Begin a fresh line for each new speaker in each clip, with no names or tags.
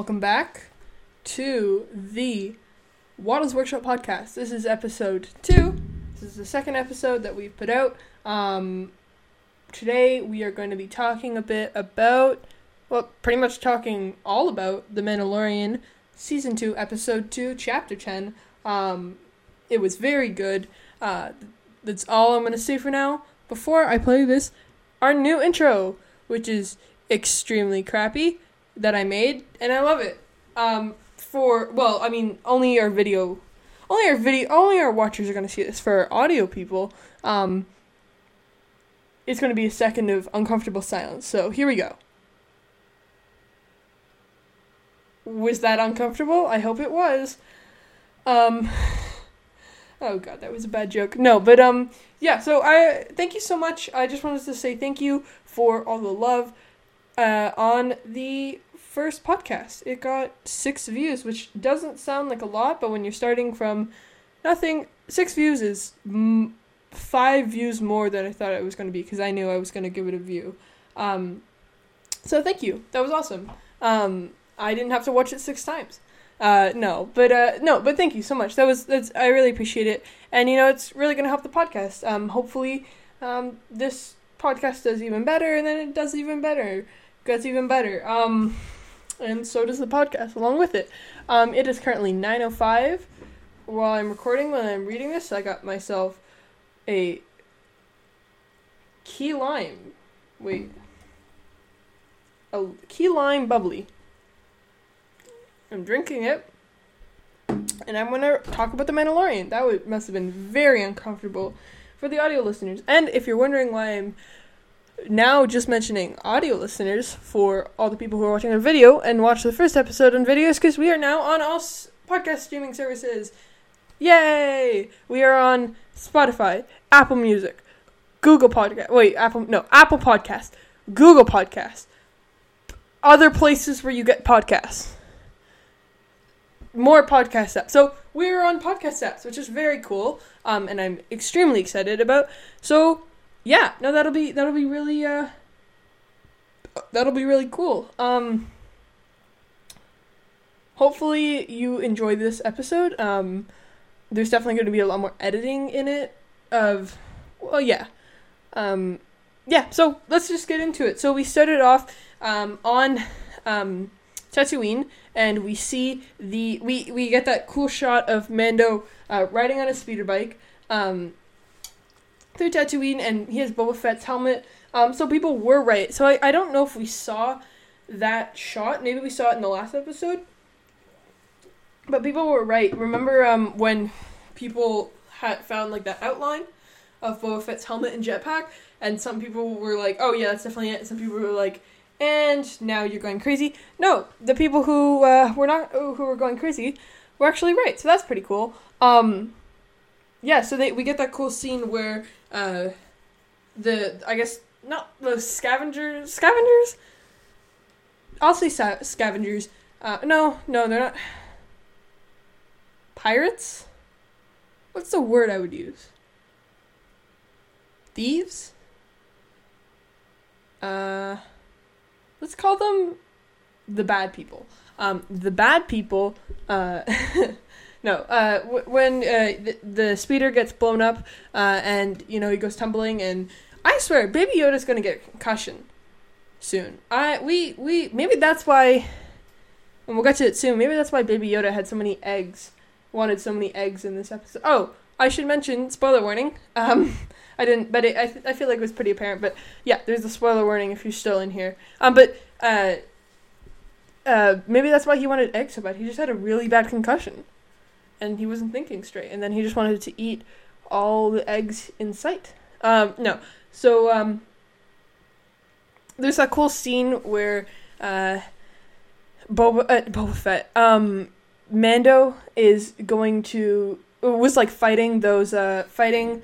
Welcome back to the Waddles Workshop podcast. This is episode two. This is the second episode that we've put out. Um, today we are going to be talking a bit about, well, pretty much talking all about The Mandalorian season two, episode two, chapter 10. Um, it was very good. Uh, that's all I'm going to say for now. Before I play this, our new intro, which is extremely crappy that I made, and I love it. Um, for well, I mean, only our video, only our video, only our watchers are gonna see this. For audio people, um, it's gonna be a second of uncomfortable silence. So here we go. Was that uncomfortable? I hope it was. Um. Oh god, that was a bad joke. No, but um yeah, so I thank you so much. I just wanted to say thank you for all the love uh on the first podcast. It got 6 views, which doesn't sound like a lot, but when you're starting from nothing, 6 views is m- 5 views more than I thought it was going to be because I knew I was going to give it a view. Um so thank you. That was awesome. Um I didn't have to watch it 6 times. Uh, no, but uh, no, but thank you so much. That was that's I really appreciate it, and you know it's really gonna help the podcast. Um, hopefully, um, this podcast does even better, and then it does even better, gets even better. Um, and so does the podcast along with it. Um, it is currently nine oh five while I'm recording. When I'm reading this, I got myself a key lime. Wait, a key lime bubbly. I'm drinking it, and I'm gonna talk about the Mandalorian. That would, must have been very uncomfortable for the audio listeners. And if you're wondering why I'm now just mentioning audio listeners for all the people who are watching on video and watch the first episode on videos because we are now on all s- podcast streaming services. Yay! We are on Spotify, Apple Music, Google Podcast. Wait, Apple no, Apple Podcast, Google Podcast, other places where you get podcasts more podcast apps. So we're on podcast apps, which is very cool. Um, and I'm extremely excited about. So yeah, no, that'll be that'll be really uh, that'll be really cool. Um, hopefully you enjoy this episode. Um, there's definitely going to be a lot more editing in it. Of well, yeah, um, yeah. So let's just get into it. So we started off um, on um, Tatooine, and we see the we we get that cool shot of Mando uh, riding on a speeder bike um, through Tatooine, and he has Boba Fett's helmet. Um, so people were right. So I, I don't know if we saw that shot. Maybe we saw it in the last episode. But people were right. Remember um, when people had found like that outline of Boba Fett's helmet and jetpack, and some people were like, "Oh yeah, that's definitely it." Some people were like, and now you're going crazy. No, the people who uh, were not who were going crazy were actually right. So that's pretty cool. Um, yeah, so they we get that cool scene where uh, the I guess not the scavengers scavengers. I'll say sa- scavengers. Uh, no, no, they're not. Pirates. What's the word I would use? Thieves. Uh let's call them the bad people. Um, the bad people, uh, no, uh, w- when uh, the, the speeder gets blown up uh, and, you know, he goes tumbling, and I swear, Baby Yoda's gonna get concussion soon. I, we, we, maybe that's why, and we'll get to it soon, maybe that's why Baby Yoda had so many eggs, wanted so many eggs in this episode. Oh, I should mention, spoiler warning, um, I didn't, but it, I, th- I feel like it was pretty apparent. But yeah, there's a spoiler warning if you're still in here. Um, but uh, uh, maybe that's why he wanted eggs so bad. He just had a really bad concussion, and he wasn't thinking straight, and then he just wanted to eat all the eggs in sight. Um, no, so um, there's that cool scene where uh, Boba uh, Boba Fett, um, Mando is going to was like fighting those uh fighting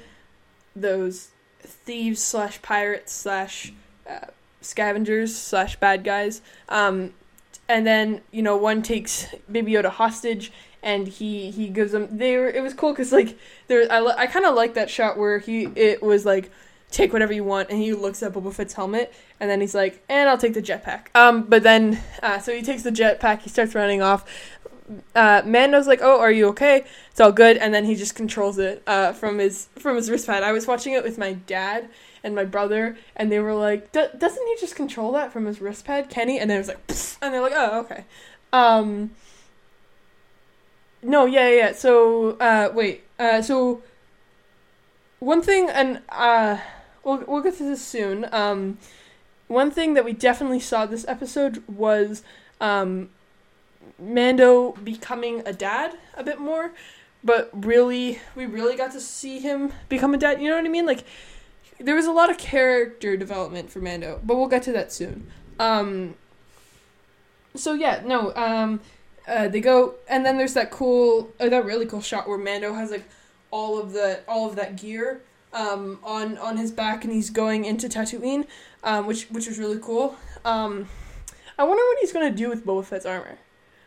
those thieves slash pirates slash uh, scavengers slash bad guys. Um, and then you know one takes Baby Yoda hostage, and he he gives them. They were it was cool because like there I I kind of like that shot where he it was like take whatever you want, and he looks at Boba Fett's helmet, and then he's like, and I'll take the jetpack. Um, but then, uh, so he takes the jetpack, he starts running off. Uh, Mando's like, "Oh, are you okay? It's all good." And then he just controls it uh, from his from his wristpad. I was watching it with my dad and my brother, and they were like, "Doesn't he just control that from his wristpad, Kenny?" And then it was like, Psst, and they're like, "Oh, okay." Um, no, yeah, yeah. So, uh, wait. Uh, so one thing, and uh, we'll we'll get to this soon. Um, one thing that we definitely saw this episode was um, Mando becoming a dad a bit more, but really, we really got to see him become a dad. You know what I mean? Like, there was a lot of character development for Mando, but we'll get to that soon. Um, so yeah, no. Um, uh, they go, and then there's that cool, uh, that really cool shot where Mando has like all of the all of that gear um, on on his back, and he's going into Tatooine, um, which which was really cool. Um, I wonder what he's gonna do with Boba Fett's armor,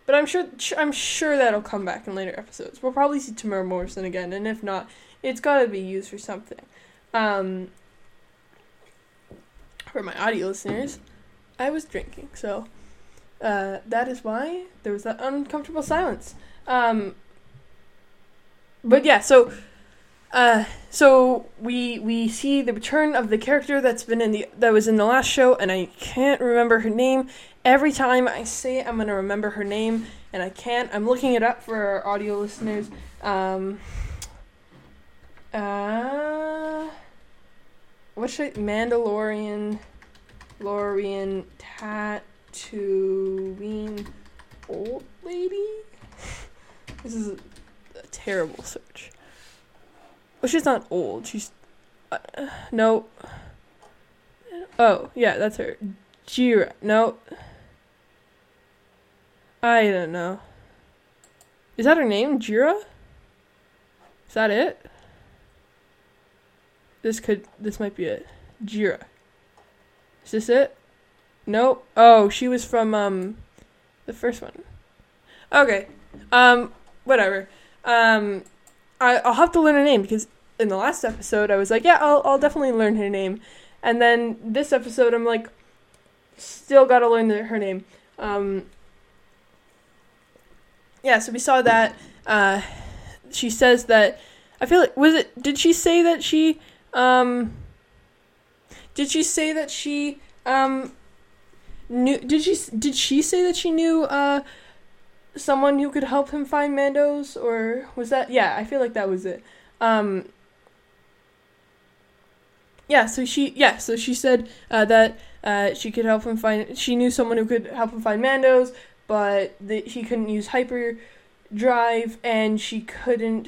but I'm sure I'm sure that'll come back in later episodes. We'll probably see Temuera Morrison again, and if not, it's gotta be used for something. Um, for my audio listeners, I was drinking, so uh, that is why there was that uncomfortable silence. Um, but yeah, so uh, so we we see the return of the character that's been in the that was in the last show, and I can't remember her name. Every time I say it, I'm gonna remember her name, and I can't. I'm looking it up for our audio listeners. Um, uh, what should I, Mandalorian, Lorian Tatooine old lady? this is a, a terrible search. Well, she's not old. She's uh, no. Oh yeah, that's her. Jira. No. I don't know. Is that her name, Jira? Is that it? This could. This might be it. Jira. Is this it? Nope. Oh, she was from um, the first one. Okay. Um. Whatever. Um. I, I'll have to learn her name because in the last episode I was like, yeah, I'll I'll definitely learn her name, and then this episode I'm like, still gotta learn the, her name. Um, yeah, so we saw that. Uh, she says that. I feel like was it? Did she say that she? Um, did she say that she? Um, knew? Did she? Did she say that she knew? Uh, someone who could help him find Mandos, or was that? Yeah, I feel like that was it. Um, yeah, so she yeah, so she said uh, that uh, she could help him find. She knew someone who could help him find Mandos, but the, he couldn't use hyper drive, and she couldn't.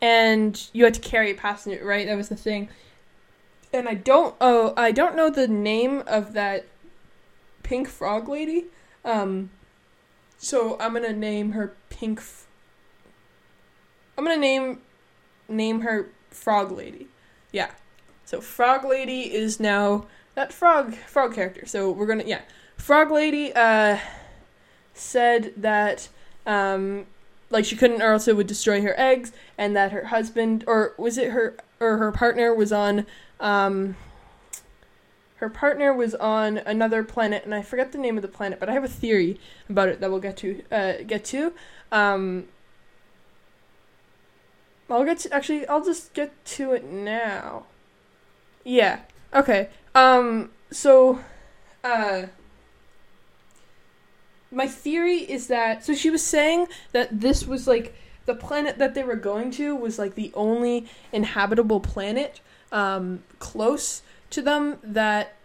And you had to carry a passenger, right? That was the thing. And I don't oh I don't know the name of that pink frog lady. Um, so I'm gonna name her Pink. F- I'm gonna name name her Frog Lady. Yeah. So Frog Lady is now that frog frog character. So we're gonna yeah. Frog Lady uh said that um like she couldn't or else it would destroy her eggs and that her husband or was it her or her partner was on um her partner was on another planet, and I forget the name of the planet, but I have a theory about it that we'll get to. Uh, get to. Um, I'll get to. Actually, I'll just get to it now. Yeah. Okay. Um. So, uh. My theory is that so she was saying that this was like the planet that they were going to was like the only inhabitable planet um, close to them that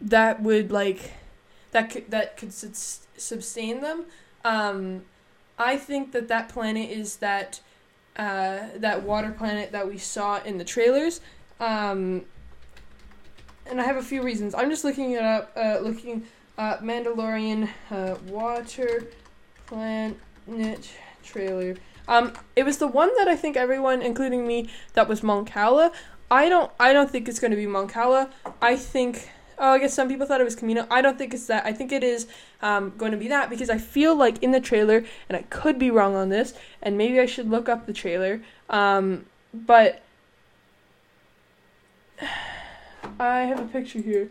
that would like that could that could sustain them. Um, I think that that planet is that uh, that water planet that we saw in the trailers. Um, and I have a few reasons. I'm just looking it up. Uh, looking uh, Mandalorian uh, water planet trailer. Um, it was the one that I think everyone, including me, that was Mon Cala. I don't. I don't think it's going to be Mon Cala. I think. Oh, I guess some people thought it was Kamino. I don't think it's that. I think it is um, going to be that because I feel like in the trailer, and I could be wrong on this, and maybe I should look up the trailer. Um, but I have a picture here.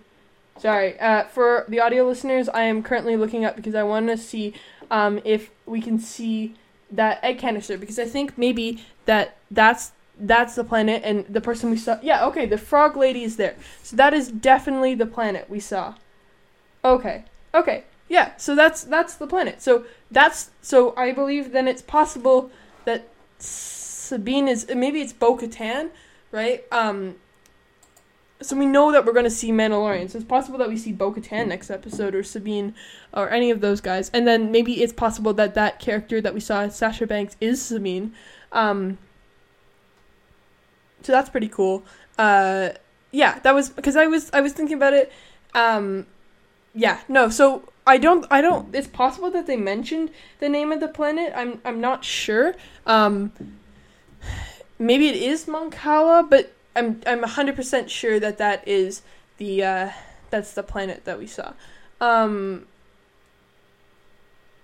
Sorry. Uh, for the audio listeners, I am currently looking up because I want to see um, if we can see that egg canister because I think maybe that that's that's the planet and the person we saw. Yeah, okay, the frog lady is there. So that is definitely the planet we saw. Okay. Okay. Yeah, so that's that's the planet. So that's so I believe then it's possible that Sabine is maybe it's Bo-Katan, right? Um so we know that we're going to see Mandalorian. So it's possible that we see Bo-Katan next episode or Sabine or any of those guys. And then maybe it's possible that that character that we saw Sasha Banks is Sabine. Um so that's pretty cool. Uh yeah, that was because I was I was thinking about it um yeah, no. So I don't I don't it's possible that they mentioned the name of the planet. I'm I'm not sure. Um maybe it is Mon Cala, but I'm I'm 100% sure that that is the uh that's the planet that we saw. Um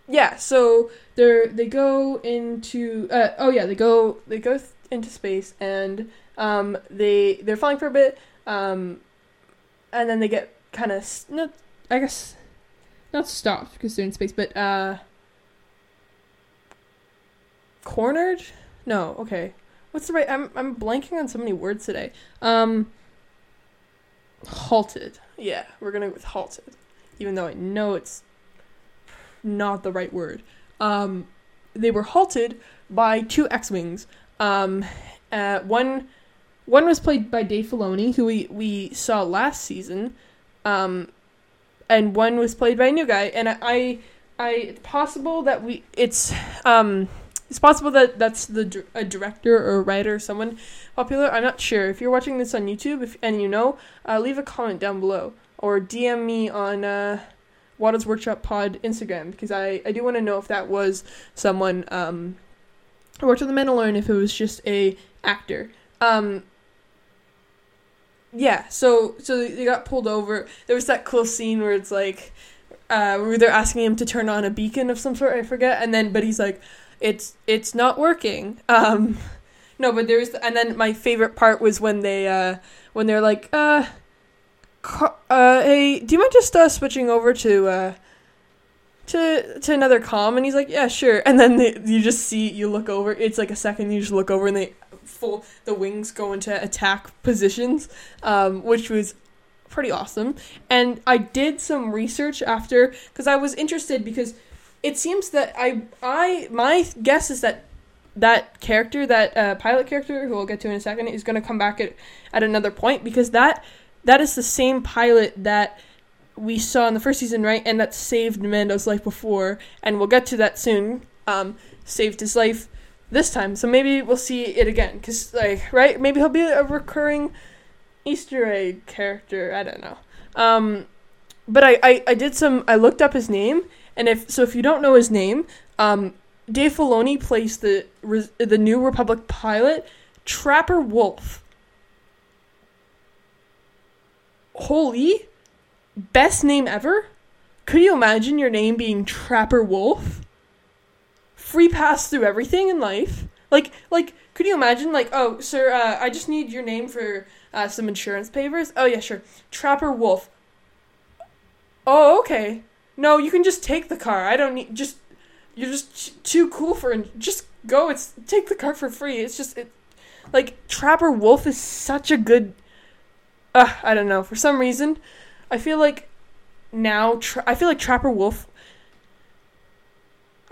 yeah, so they they go into uh, oh yeah, they go they go th- into space and um they they're flying for a bit um and then they get kind of no I guess not stopped because they're in space, but uh cornered? No, okay. What's the right I'm I'm blanking on so many words today. Um halted. Yeah, we're to go with halted. Even though I know it's not the right word. Um they were halted by two X-wings. Um uh, one one was played by Dave Filoni, who we, we saw last season. Um and one was played by a new guy. And I, I, I it's possible that we, it's, um, it's possible that that's the a director or a writer, or someone popular. I'm not sure. If you're watching this on YouTube, if and you know, uh, leave a comment down below or DM me on uh, Waddle's Workshop Pod Instagram because I, I do want to know if that was someone um, who worked on The Mandalorian, if it was just a actor. Um, yeah, so so they got pulled over. There was that cool scene where it's like uh, where they're asking him to turn on a beacon of some sort. I forget, and then but he's like, it's it's not working. Um, no, but there's and then my favorite part was when they uh when they're like uh. uh, hey, do you mind just uh, switching over to uh, to to another com? And he's like, yeah, sure. And then they, you just see, you look over. It's like a second. You just look over, and they full the wings go into attack positions, um, which was pretty awesome. And I did some research after because I was interested because it seems that I I my guess is that that character that uh, pilot character who we'll get to in a second is going to come back at at another point because that that is the same pilot that we saw in the first season, right? And that saved Mando's life before, and we'll get to that soon. Um, saved his life this time. So maybe we'll see it again. Cause like right, maybe he'll be a recurring Easter egg character. I don't know. Um, but I, I I did some. I looked up his name, and if so, if you don't know his name, um, Dave Filoni plays the the New Republic pilot Trapper Wolf. Holy, best name ever. Could you imagine your name being Trapper Wolf? Free pass through everything in life. Like, like, could you imagine, like, oh, sir, uh, I just need your name for uh, some insurance papers. Oh yeah, sure. Trapper Wolf. Oh okay. No, you can just take the car. I don't need just. You're just too cool for it. Just go. It's take the car for free. It's just it. Like Trapper Wolf is such a good. Uh, I don't know. For some reason, I feel like now tra- I feel like Trapper Wolf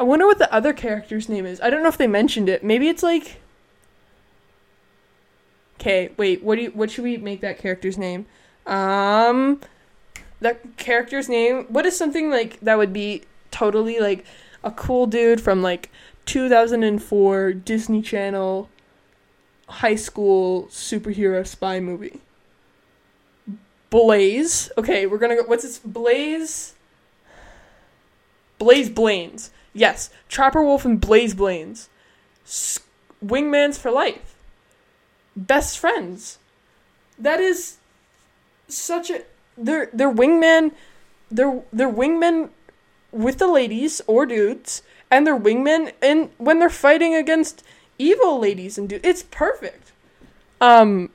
I wonder what the other character's name is. I don't know if they mentioned it. Maybe it's like. Okay, wait. What do you? What should we make that character's name? Um, that character's name. What is something like that would be totally like a cool dude from like 2004 Disney Channel high school superhero spy movie? Blaze. Okay, we're gonna go. What's this? Blaze. Blaze Blaines. Yes, Trapper Wolf and Blaze Blaines. Wingmans for life. Best friends. That is such a they're they're wingman they're they're wingmen with the ladies or dudes and they're wingmen and when they're fighting against evil ladies and dudes. It's perfect. Um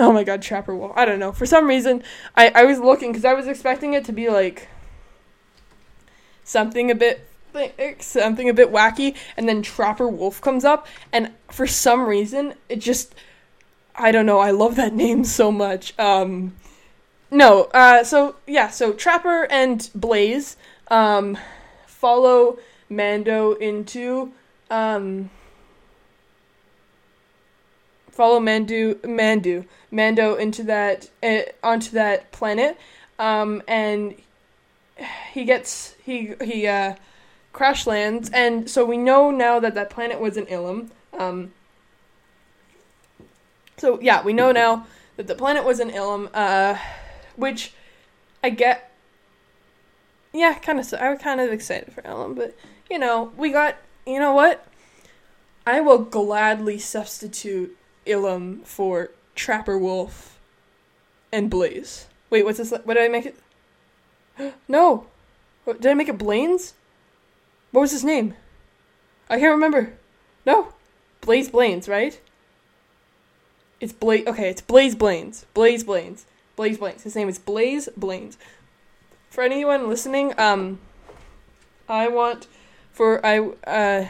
Oh my god, Trapper Wolf. I don't know. For some reason, I, I was looking because I was expecting it to be like something a bit something a bit wacky, and then Trapper Wolf comes up, and for some reason, it just I don't know. I love that name so much. Um, no, uh, so yeah, so Trapper and Blaze um, follow Mando into um, follow Mandu Mandu Mando into that uh, onto that planet, um, and he gets he he uh, crash lands, and so we know now that that planet was an Ilum. Um, so yeah, we know now that the planet was an Ilum, uh, which I get. Yeah, kind of. I was kind of excited for Ilum, but you know, we got. You know what? I will gladly substitute Ilum for Trapper Wolf and Blaze. Wait, what's this? What did I make it? no, did I make it Blaines? What was his name? I can't remember. No, Blaze Blaines, right? It's Blaze. Okay, it's Blaze Blaines. Blaze Blaines. Blaze Blaines. His name is Blaze Blaines. For anyone listening, um, I want for I uh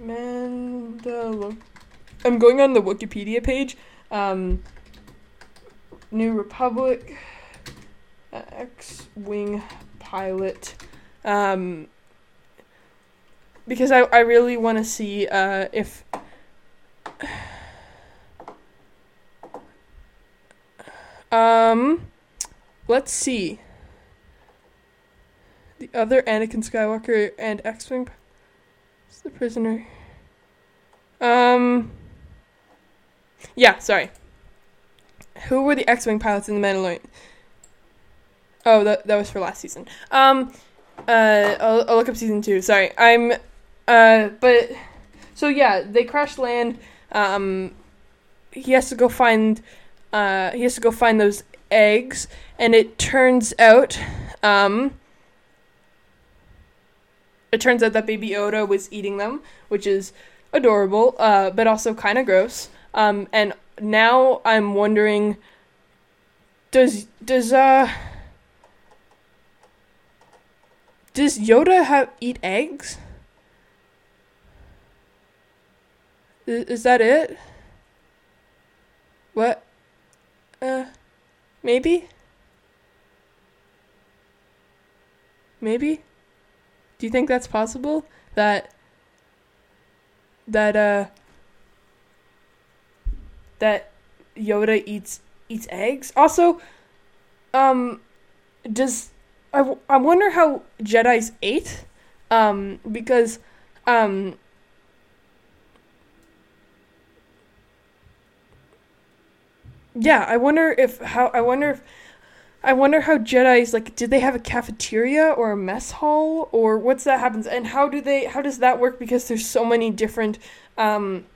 Mandalorian. I'm going on the Wikipedia page. Um, New Republic X-wing pilot. Um, because I I really want to see uh if Um, let's see. The other Anakin Skywalker and X-wing. Is the prisoner? Um. Yeah, sorry. Who were the X-wing pilots in the Mandalorian? Oh, that that was for last season. Um. Uh, I'll, I'll look up season two. Sorry, I'm. Uh, but so yeah, they crash land. Um, he has to go find uh, he has to go find those eggs, and it turns out, um, it turns out that Baby Yoda was eating them, which is adorable, uh, but also kind of gross. Um, and now I'm wondering, does does uh does Yoda have eat eggs? Is, is that it? What? Uh, maybe? Maybe? Do you think that's possible? That that uh that Yoda eats eats eggs. Also, um does I, w- I wonder how Jedi's ate um because um yeah, I wonder if how I wonder if I wonder how Jedi's like did they have a cafeteria or a mess hall or what's that happens and how do they how does that work? Because there's so many different um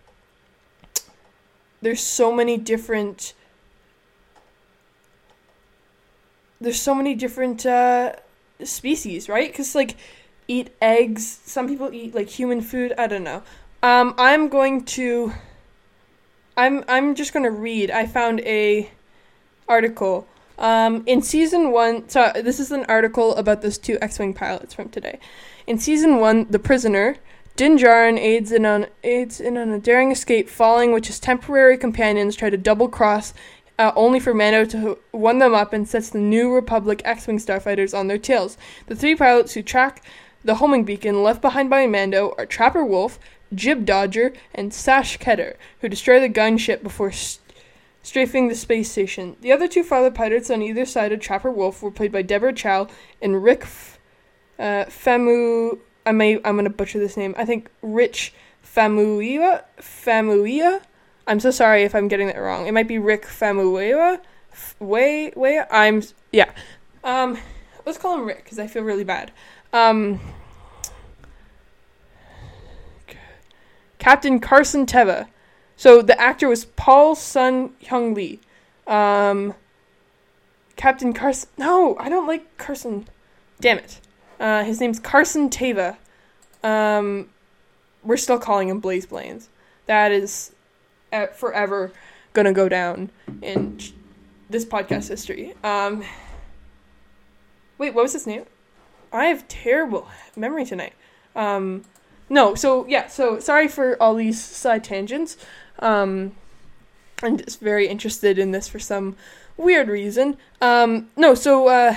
there's so many different there's so many different uh species, right? Cuz like eat eggs, some people eat like human food, I don't know. Um I'm going to I'm I'm just gonna read. I found a article. Um, in season one, so this is an article about those two X-wing pilots from today. In season one, the prisoner Din Djarin aids in on aids in on a daring escape, falling which his temporary companions try to double cross, uh, only for Mando to one them up and sets the New Republic X-wing starfighters on their tails. The three pilots who track the homing beacon left behind by Mando are Trapper Wolf, Jib Dodger, and Sash Ketter, who destroy the gunship before st- strafing the space station. The other two fighter pilots on either side of Trapper Wolf were played by Deborah Chow and Rick F- uh, Famu. I may I'm gonna butcher this name. I think Rich Famuyiwa. Famuyiwa. I'm so sorry if I'm getting that wrong. It might be Rick Famuyiwa. Way way. I'm yeah. Um, let's call him Rick because I feel really bad. Um, Captain Carson Teva. So the actor was Paul Sun Hyung Lee. Um, Captain Carson. No, I don't like Carson. Damn it. Uh, his name's Carson Teva. Um, we're still calling him Blaze Blaines. That is forever gonna go down in this podcast history. Um, wait, what was his name? I have terrible memory tonight. Um, no, so yeah, so sorry for all these side tangents. Um, I'm just very interested in this for some weird reason. Um, no, so uh,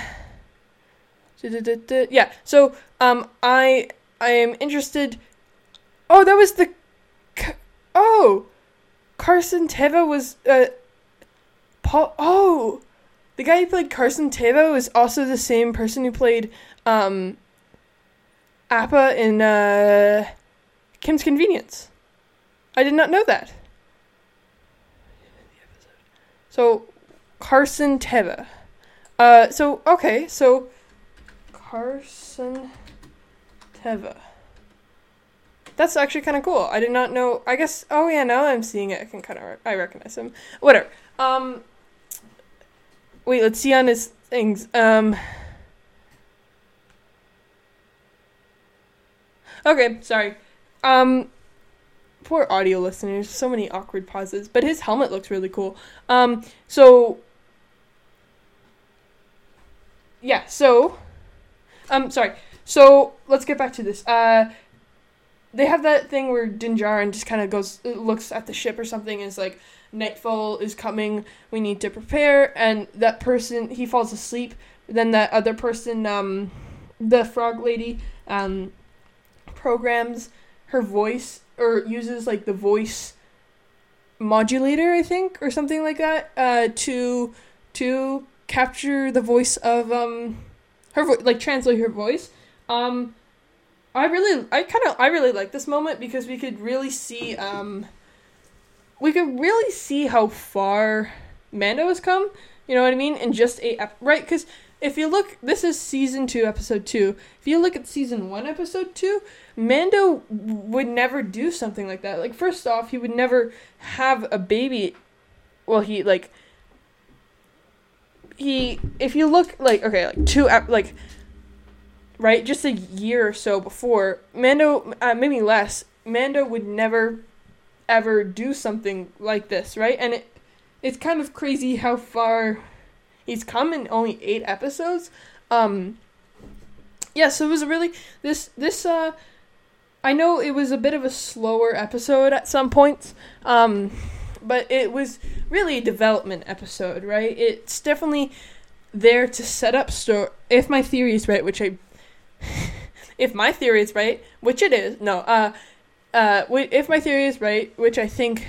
yeah, so um, I I am interested. Oh, that was the. Oh, Carson Teva was uh, Paul. Oh, the guy who played Carson Teva was also the same person who played um, Appa in uh, Kim's Convenience. I did not know that. So, Carson Teva. Uh, so okay, so Carson Teva. That's actually kind of cool. I did not know. I guess. Oh yeah, now I'm seeing it. I can kind of. I recognize him. Whatever. Um. Wait. Let's see on his things. Um. Okay. Sorry. Um. Poor audio listeners. So many awkward pauses. But his helmet looks really cool. Um. So. Yeah. So. Um. Sorry. So let's get back to this. Uh they have that thing where Din Djarin just kind of goes looks at the ship or something and is like nightfall is coming. We need to prepare. And that person he falls asleep. Then that other person um the frog lady um programs her voice or uses like the voice modulator i think or something like that uh to to capture the voice of um her vo- like translate her voice. Um I really, I kind of, I really like this moment because we could really see, um, we could really see how far Mando has come. You know what I mean? In just eight, ep- right? Because if you look, this is season two, episode two. If you look at season one, episode two, Mando would never do something like that. Like, first off, he would never have a baby. Well, he like he. If you look like okay, like two, ep- like right? Just a year or so before, Mando, uh, maybe less, Mando would never ever do something like this, right? And it, it's kind of crazy how far he's come in only eight episodes. Um, yeah, so it was really this this uh, I know it was a bit of a slower episode at some points, um, but it was really a development episode, right? It's definitely there to set up story. If my theory is right, which I if my theory is right, which it is, no, uh, uh, if my theory is right, which I think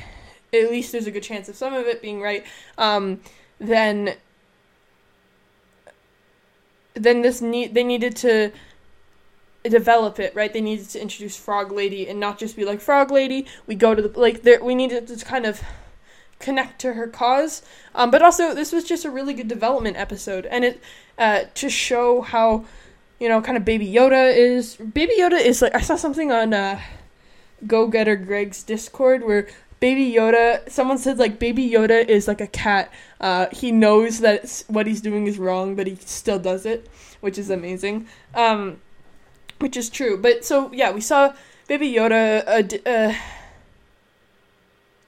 at least there's a good chance of some of it being right, um, then then this need they needed to develop it right? They needed to introduce frog lady and not just be like frog lady we go to the like there we needed to kind of connect to her cause. Um, but also this was just a really good development episode and it uh, to show how you know, kind of Baby Yoda is. Baby Yoda is like I saw something on uh, Go Getter Greg's Discord where Baby Yoda. Someone said like Baby Yoda is like a cat. Uh, he knows that what he's doing is wrong, but he still does it, which is amazing. Um, which is true. But so yeah, we saw Baby Yoda. Uh, uh,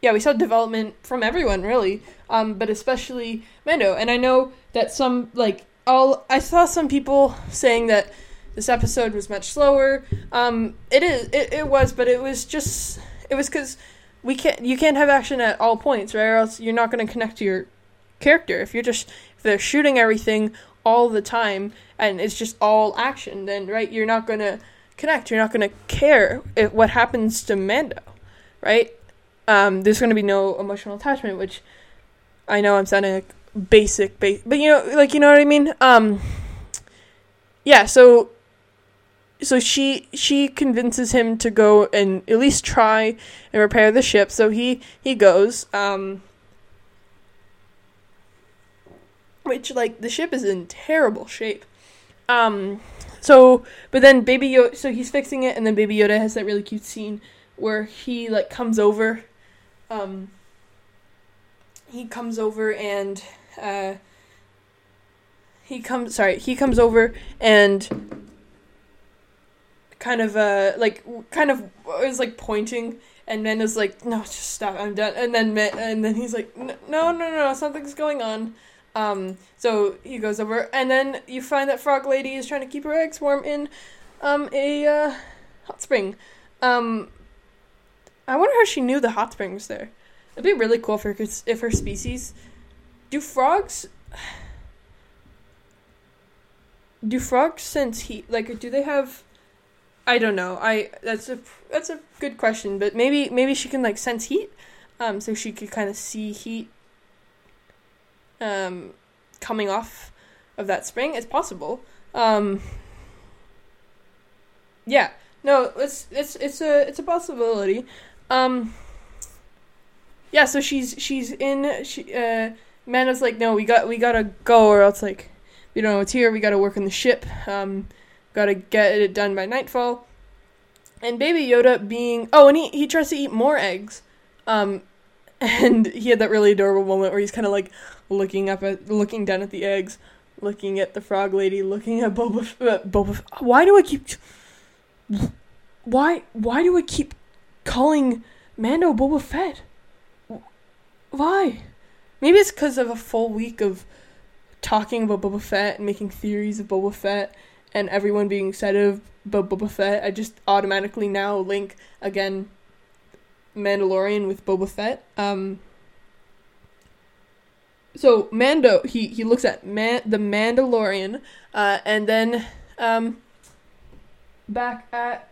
yeah, we saw development from everyone really, um, but especially Mando. And I know that some like I'll, I saw some people saying that this episode was much slower. Um, it is, it, it was, but it was just, it was because we can't, you can't have action at all points, right? Or else you're not going to connect to your character. If you're just, if they're shooting everything all the time and it's just all action, then right, you're not going to connect. You're not going to care if, what happens to Mando, right? Um, there's going to be no emotional attachment, which I know I'm sounding like basic, ba- but you know, like you know what I mean. Um, yeah. So, so she she convinces him to go and at least try and repair the ship. So he he goes. Um, which like the ship is in terrible shape. Um, so but then Baby Yoda, so he's fixing it, and then Baby Yoda has that really cute scene where he like comes over. Um, he comes over and uh, he comes sorry he comes over and kind of uh like kind of is like pointing and Mando's like no just stop I'm done. And then and then he's like "N- no no no something's going on. Um so he goes over and then you find that frog lady is trying to keep her eggs warm in um a uh, hot spring. Um I wonder how she knew the hot spring was there. It'd be really cool if her if her species do frogs do frogs sense heat like do they have I don't know. I that's a that's a good question, but maybe maybe she can like sense heat, um, so she could kind of see heat, um, coming off of that spring. It's possible. Um, yeah, no, it's it's it's a it's a possibility. Um, yeah, so she's she's in. She uh, Mando's like, no, we got we gotta go, or else like we don't know what's here. We gotta work on the ship. Um, gotta get it done by nightfall. And Baby Yoda being oh, and he he tries to eat more eggs, um, and he had that really adorable moment where he's kind of like looking up at looking down at the eggs, looking at the frog lady, looking at Boba F- uh, Boba. F- why do I keep? Why why do I keep calling Mando Boba Fett? Why? Maybe it's because of a full week of talking about Boba Fett and making theories of Boba Fett and everyone being excited about Boba Fett, I just automatically now link again Mandalorian with Boba Fett. Um, so Mando, he he looks at Man the Mandalorian, uh, and then um, back at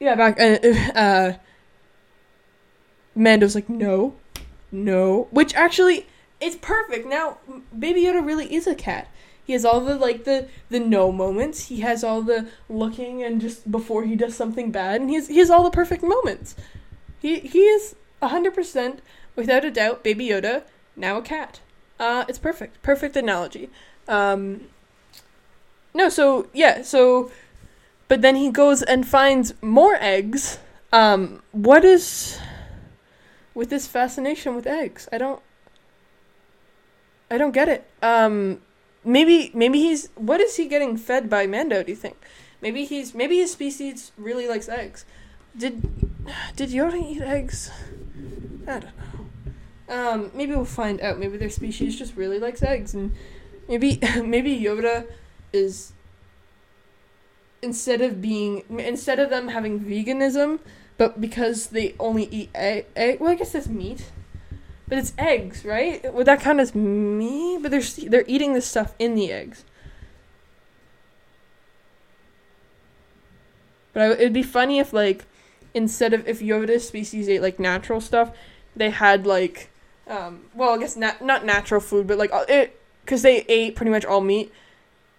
yeah back uh, uh, Mando's like no, no, which actually it's perfect now. Baby Yoda really is a cat. He has all the like the the no moments. He has all the looking and just before he does something bad, and he has he has all the perfect moments. He he is hundred percent without a doubt Baby Yoda now a cat. Uh, it's perfect, perfect analogy. Um, no, so yeah, so but then he goes and finds more eggs. Um, what is with this fascination with eggs? I don't I don't get it. Um, maybe maybe he's what is he getting fed by Mando? Do you think? Maybe he's maybe his species really likes eggs. Did did Yoda eat eggs? I don't know. Um, maybe we'll find out. Maybe their species just really likes eggs, and maybe maybe Yoda is instead of being instead of them having veganism, but because they only eat egg, well, I guess that's meat. But it's eggs, right? Would that count as meat? But they're they're eating this stuff in the eggs. But I, it'd be funny if like instead of if Yoda's species ate like natural stuff, they had like um well I guess not not natural food, but like it because they ate pretty much all meat.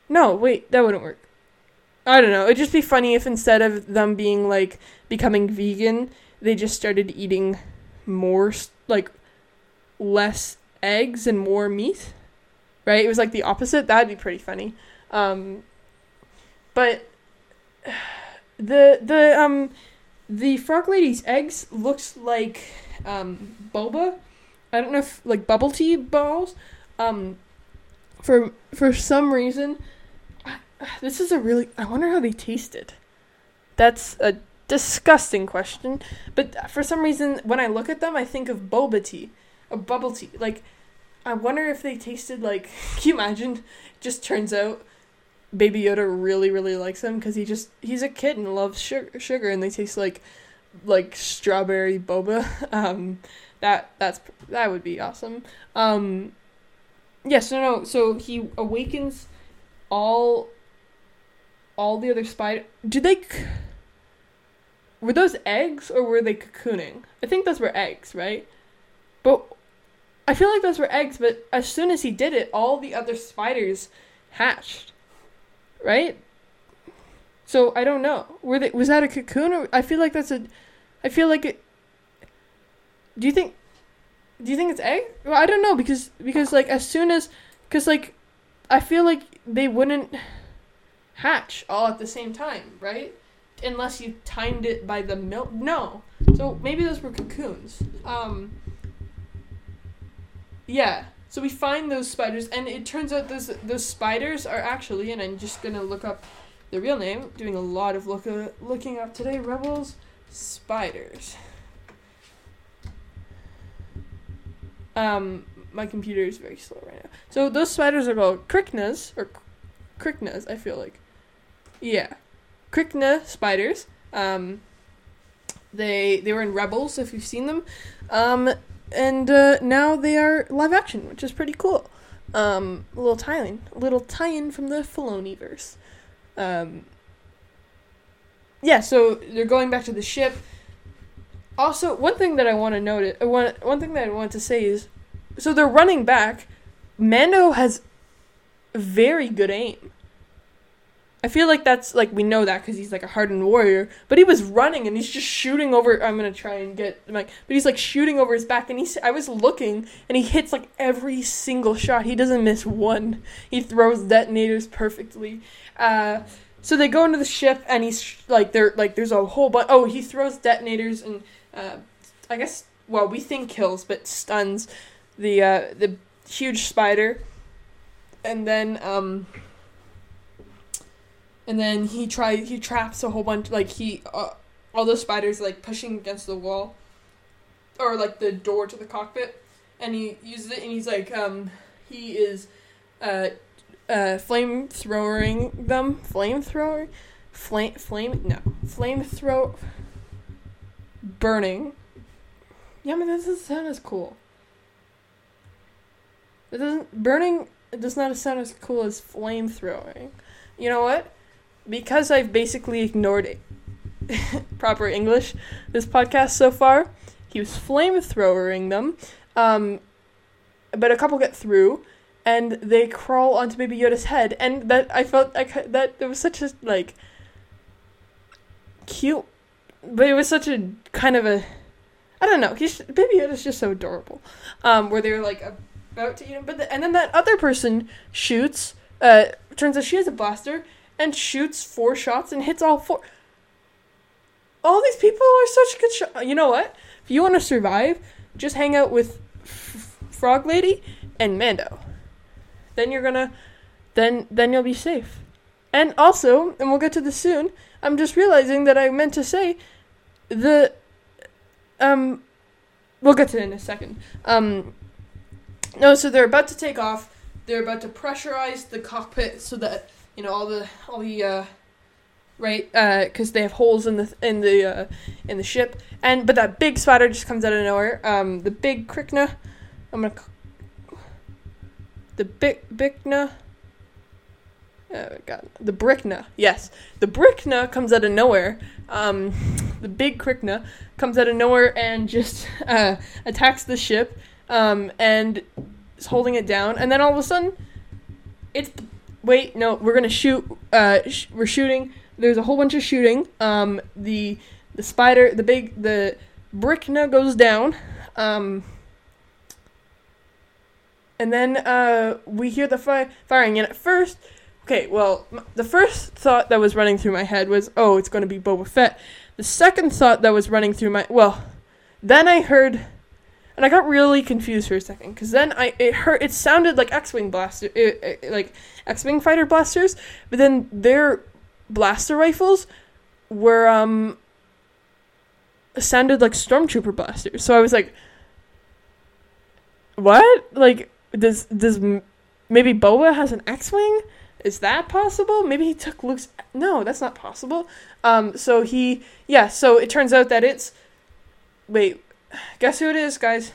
No, wait, that wouldn't work. I don't know. It'd just be funny if instead of them being like becoming vegan, they just started eating more like less eggs and more meat. Right? It was like the opposite. That'd be pretty funny. Um, but the the um the frog lady's eggs looks like um boba. I don't know if like bubble tea balls. Um, for for some reason, this is a really. I wonder how they tasted. That's a disgusting question. But for some reason, when I look at them, I think of boba tea, a bubble tea. Like, I wonder if they tasted like. Can you imagine? Just turns out, Baby Yoda really, really likes them because he just he's a kid and loves sugar, sugar, and they taste like, like strawberry boba. Um, that that's that would be awesome. Um, yes, no, no. So he awakens all all the other spider. Did they? c- Were those eggs or were they cocooning? I think those were eggs, right? But I feel like those were eggs. But as soon as he did it, all the other spiders hatched, right? So I don't know. Were they? Was that a cocoon? Or I feel like that's a. I feel like it. Do you think? Do you think it's egg? Well, I don't know because because like as soon as because like I feel like they wouldn't hatch all at the same time, right? Unless you timed it by the milk. No. So maybe those were cocoons. Um Yeah. So we find those spiders and it turns out those those spiders are actually and I'm just to look up the real name. Doing a lot of look looking up today. Rebels spiders. Um, my computer is very slow right now. So those spiders are called Kryknas or Kryknas. I feel like, yeah, Krykna spiders. Um, they they were in Rebels if you've seen them, um, and uh, now they are live action, which is pretty cool. Um, a little tie-in, a little tie-in from the Filoniverse. Um, yeah, so they're going back to the ship. Also, one thing that I want to note, uh, one one thing that I want to say is, so they're running back. Mando has very good aim. I feel like that's like we know that because he's like a hardened warrior, but he was running and he's just shooting over. I'm gonna try and get like, but he's like shooting over his back, and he's. I was looking, and he hits like every single shot. He doesn't miss one. He throws detonators perfectly. Uh, so they go into the ship, and he's like, there, like, there's a whole bunch. Oh, he throws detonators, and uh, I guess, well, we think kills, but stuns the uh, the huge spider, and then um and then he try he traps a whole bunch like he uh, all the spiders like pushing against the wall. Or like the door to the cockpit. And he uses it and he's like um he is uh uh flame throwing them. Flamethrower flame flame no. Flame throw burning. Yeah I mean that doesn't sound as cool. It doesn't burning it does not sound as cool as flame throwing. You know what because I've basically ignored proper English this podcast so far, he was flamethrowering them. Um, but a couple get through, and they crawl onto Baby Yoda's head, and that I felt like that there was such a like cute, but it was such a kind of a I don't know. He's Baby Yoda's just so adorable. Um, where they're like about to eat him, but the, and then that other person shoots. Uh, turns out she has a blaster, and shoots four shots and hits all four. All these people are such good shots. You know what? If you want to survive, just hang out with F- Frog Lady and Mando. Then you're gonna, then then you'll be safe. And also, and we'll get to this soon. I'm just realizing that I meant to say, the, um, we'll get to it in a second. Um, no, so they're about to take off. They're about to pressurize the cockpit so that you know all the all the uh, right because uh, they have holes in the in the uh, in the ship and but that big spider just comes out of nowhere um the big krykna i'm gonna the big bigna Oh God, the Brickna. Yes, the Brickna comes out of nowhere. Um, the big Krykna comes out of nowhere and just uh, attacks the ship um, and is holding it down. And then all of a sudden, it's wait, no, we're gonna shoot. Uh, sh- we're shooting. There's a whole bunch of shooting. Um, the the spider, the big, the brick now goes down. Um, and then uh, we hear the fi- firing. And at first, okay, well, m- the first thought that was running through my head was, oh, it's going to be Boba Fett. The second thought that was running through my well, then I heard and I got really confused for a second because then I it hurt. It sounded like X-wing blaster, it, it, like X-wing fighter blasters, but then their blaster rifles were um sounded like stormtrooper blasters. So I was like, what? Like does does maybe Boba has an X-wing? Is that possible? Maybe he took Luke's. No, that's not possible. Um, so he, yeah. So it turns out that it's. Wait, Guess who it is, guys?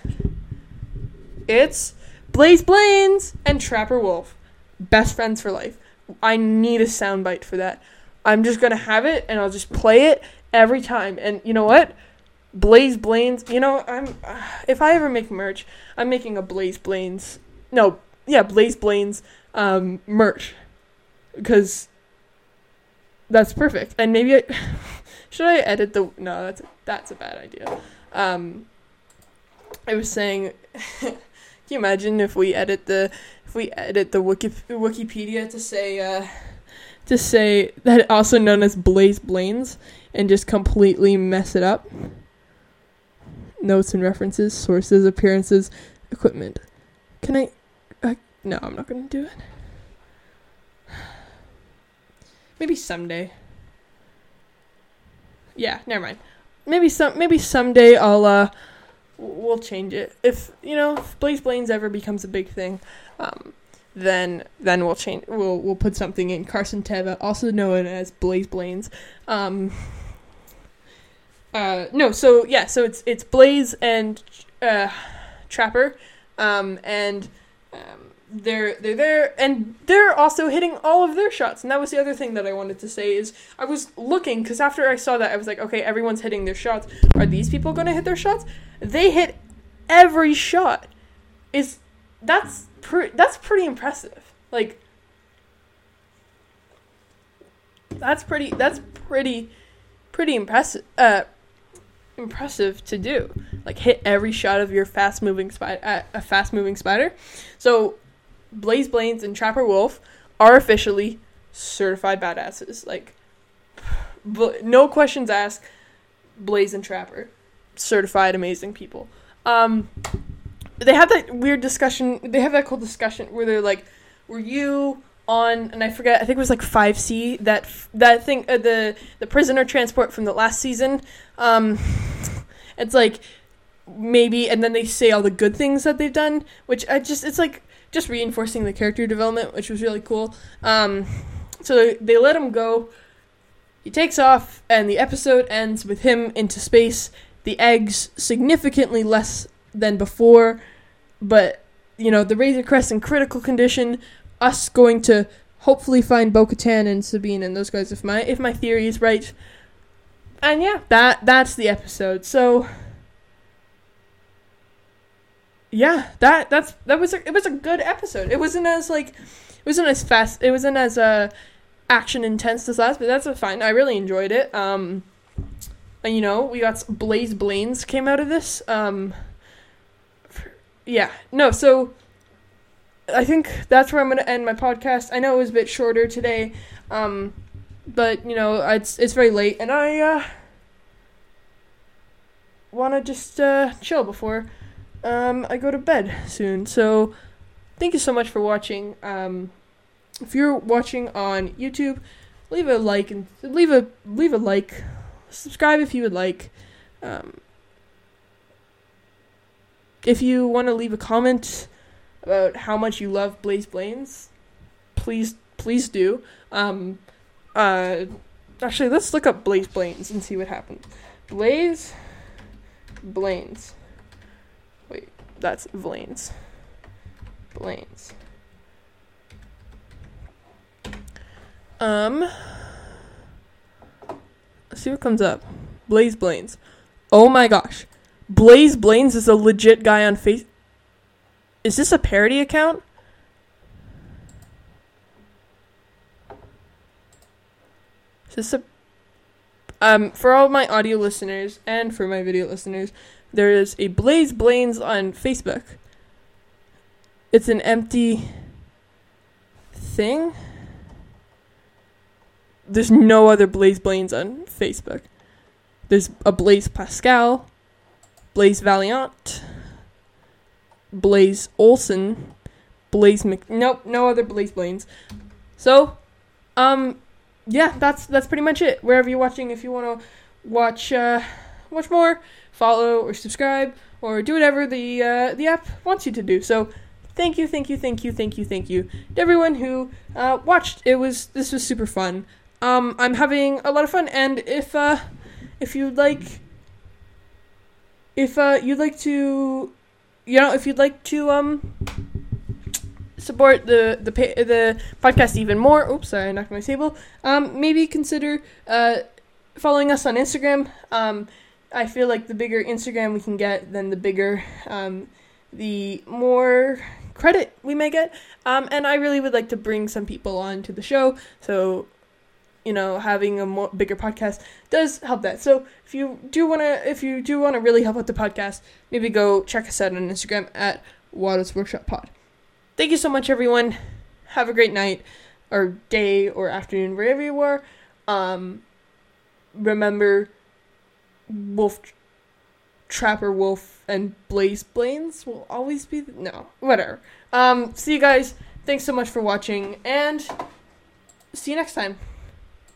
It's Blaze Blaines and Trapper Wolf. Best friends for life. I need a soundbite for that. I'm just gonna have it and I'll just play it every time. And you know what? Blaze Blaines. You know, I'm. Uh, if I ever make merch, I'm making a Blaze Blaines. No, yeah, Blaze Blaines um, merch because that's perfect. And maybe I should I edit the. No, that's that's a bad idea. Um, I was saying, can you imagine if we edit the if we edit the Wiki, Wikipedia to say uh, to say that also known as Blaze Blaines and just completely mess it up? Notes and references, sources, appearances, equipment. Can I? Uh, no, I'm not gonna do it. maybe someday. Yeah, never mind. Maybe some maybe someday I'll uh we'll change it. If you know, if Blaze Blaines ever becomes a big thing, um then then we'll change we'll we'll put something in Carson Teva, also known as Blaze Blaines. Um uh no, so yeah, so it's it's Blaze and uh Trapper um and um they're they're there and they're also hitting all of their shots and that was the other thing that i wanted to say is i was looking because after i saw that i was like okay everyone's hitting their shots. Are these people going to hit their shots? They hit every shot. Is that's pre- that's pretty impressive. Like that's pretty that's pretty pretty impressive uh impressive to do. Like hit every shot of your fast moving spider uh, a fast moving spider. So Blaze Blaines and Trapper Wolf are officially certified badasses. Like, no questions asked. Blaze and Trapper, certified amazing people. Um, they have that weird discussion. They have that cool discussion where they're like, "Were you on?" And I forget. I think it was like five C. That that thing. Uh, the the prisoner transport from the last season. Um, it's like maybe, and then they say all the good things that they've done, which I just it's like just reinforcing the character development, which was really cool. Um, so they, they let him go. He takes off, and the episode ends with him into space. The eggs significantly less than before, but you know the Razor Crest in critical condition. Us going to hopefully find Bo-Katan and Sabine and those guys if my if my theory is right. And yeah, that that's the episode. So yeah, that that's that was a, it was a good episode. It wasn't as like it wasn't as fast. It wasn't as uh action intense as last, but that's fine. I really enjoyed it. Um, and you know, we got Blaze Blaines came out of this. Um, yeah, no, so I think that's where I'm gonna end my podcast. I know it was a bit shorter today, um, but you know, it's it's very late, and I uh, want to just uh, chill before um, I go to bed soon. So thank you so much for watching. Um, if you're watching on YouTube, leave a like and leave a leave a like. Subscribe if you would like. Um, if you want to leave a comment about how much you love Blaze Blaines, please please do. Um, uh, actually, let's look up Blaze Blaines and see what happens. Blaze Blaines that's Blaines. Blaines. Um, let's see what comes up. Blaze Blaines. Oh my gosh. Blaze Blaines is a legit guy on face. Is this a parody account? Is this a um for all my audio listeners and for my video listeners, there is a Blaze Blaines on Facebook. It's an empty thing. There's no other Blaze Blaines on Facebook. There's a Blaze Pascal, Blaze Valiant, Blaze Olson, Blaze Mc. Nope, no other Blaze Blaines. So, um, yeah, that's that's pretty much it. Wherever you're watching, if you want to watch uh, watch more, follow or subscribe or do whatever the uh, the app wants you to do. So thank you, thank you, thank you, thank you, thank you to everyone who uh, watched. It was this was super fun. Um, I'm having a lot of fun, and if uh, if you'd like, if uh, you'd like to, you know, if you'd like to um support the the the podcast even more. Oops, sorry, I knocked my table. Um, maybe consider uh following us on Instagram. Um, I feel like the bigger Instagram we can get, then the bigger, um, the more credit we may get. Um, and I really would like to bring some people on to the show. So, you know, having a more bigger podcast does help that. So if you do want to, if you do want to really help out the podcast, maybe go check us out on Instagram at Waddles Workshop Pod. Thank you so much, everyone. Have a great night, or day, or afternoon, wherever you are. Um, remember Wolf Trapper Wolf and Blaze Blaines will always be the- no whatever. Um, see you guys. Thanks so much for watching and see you next time.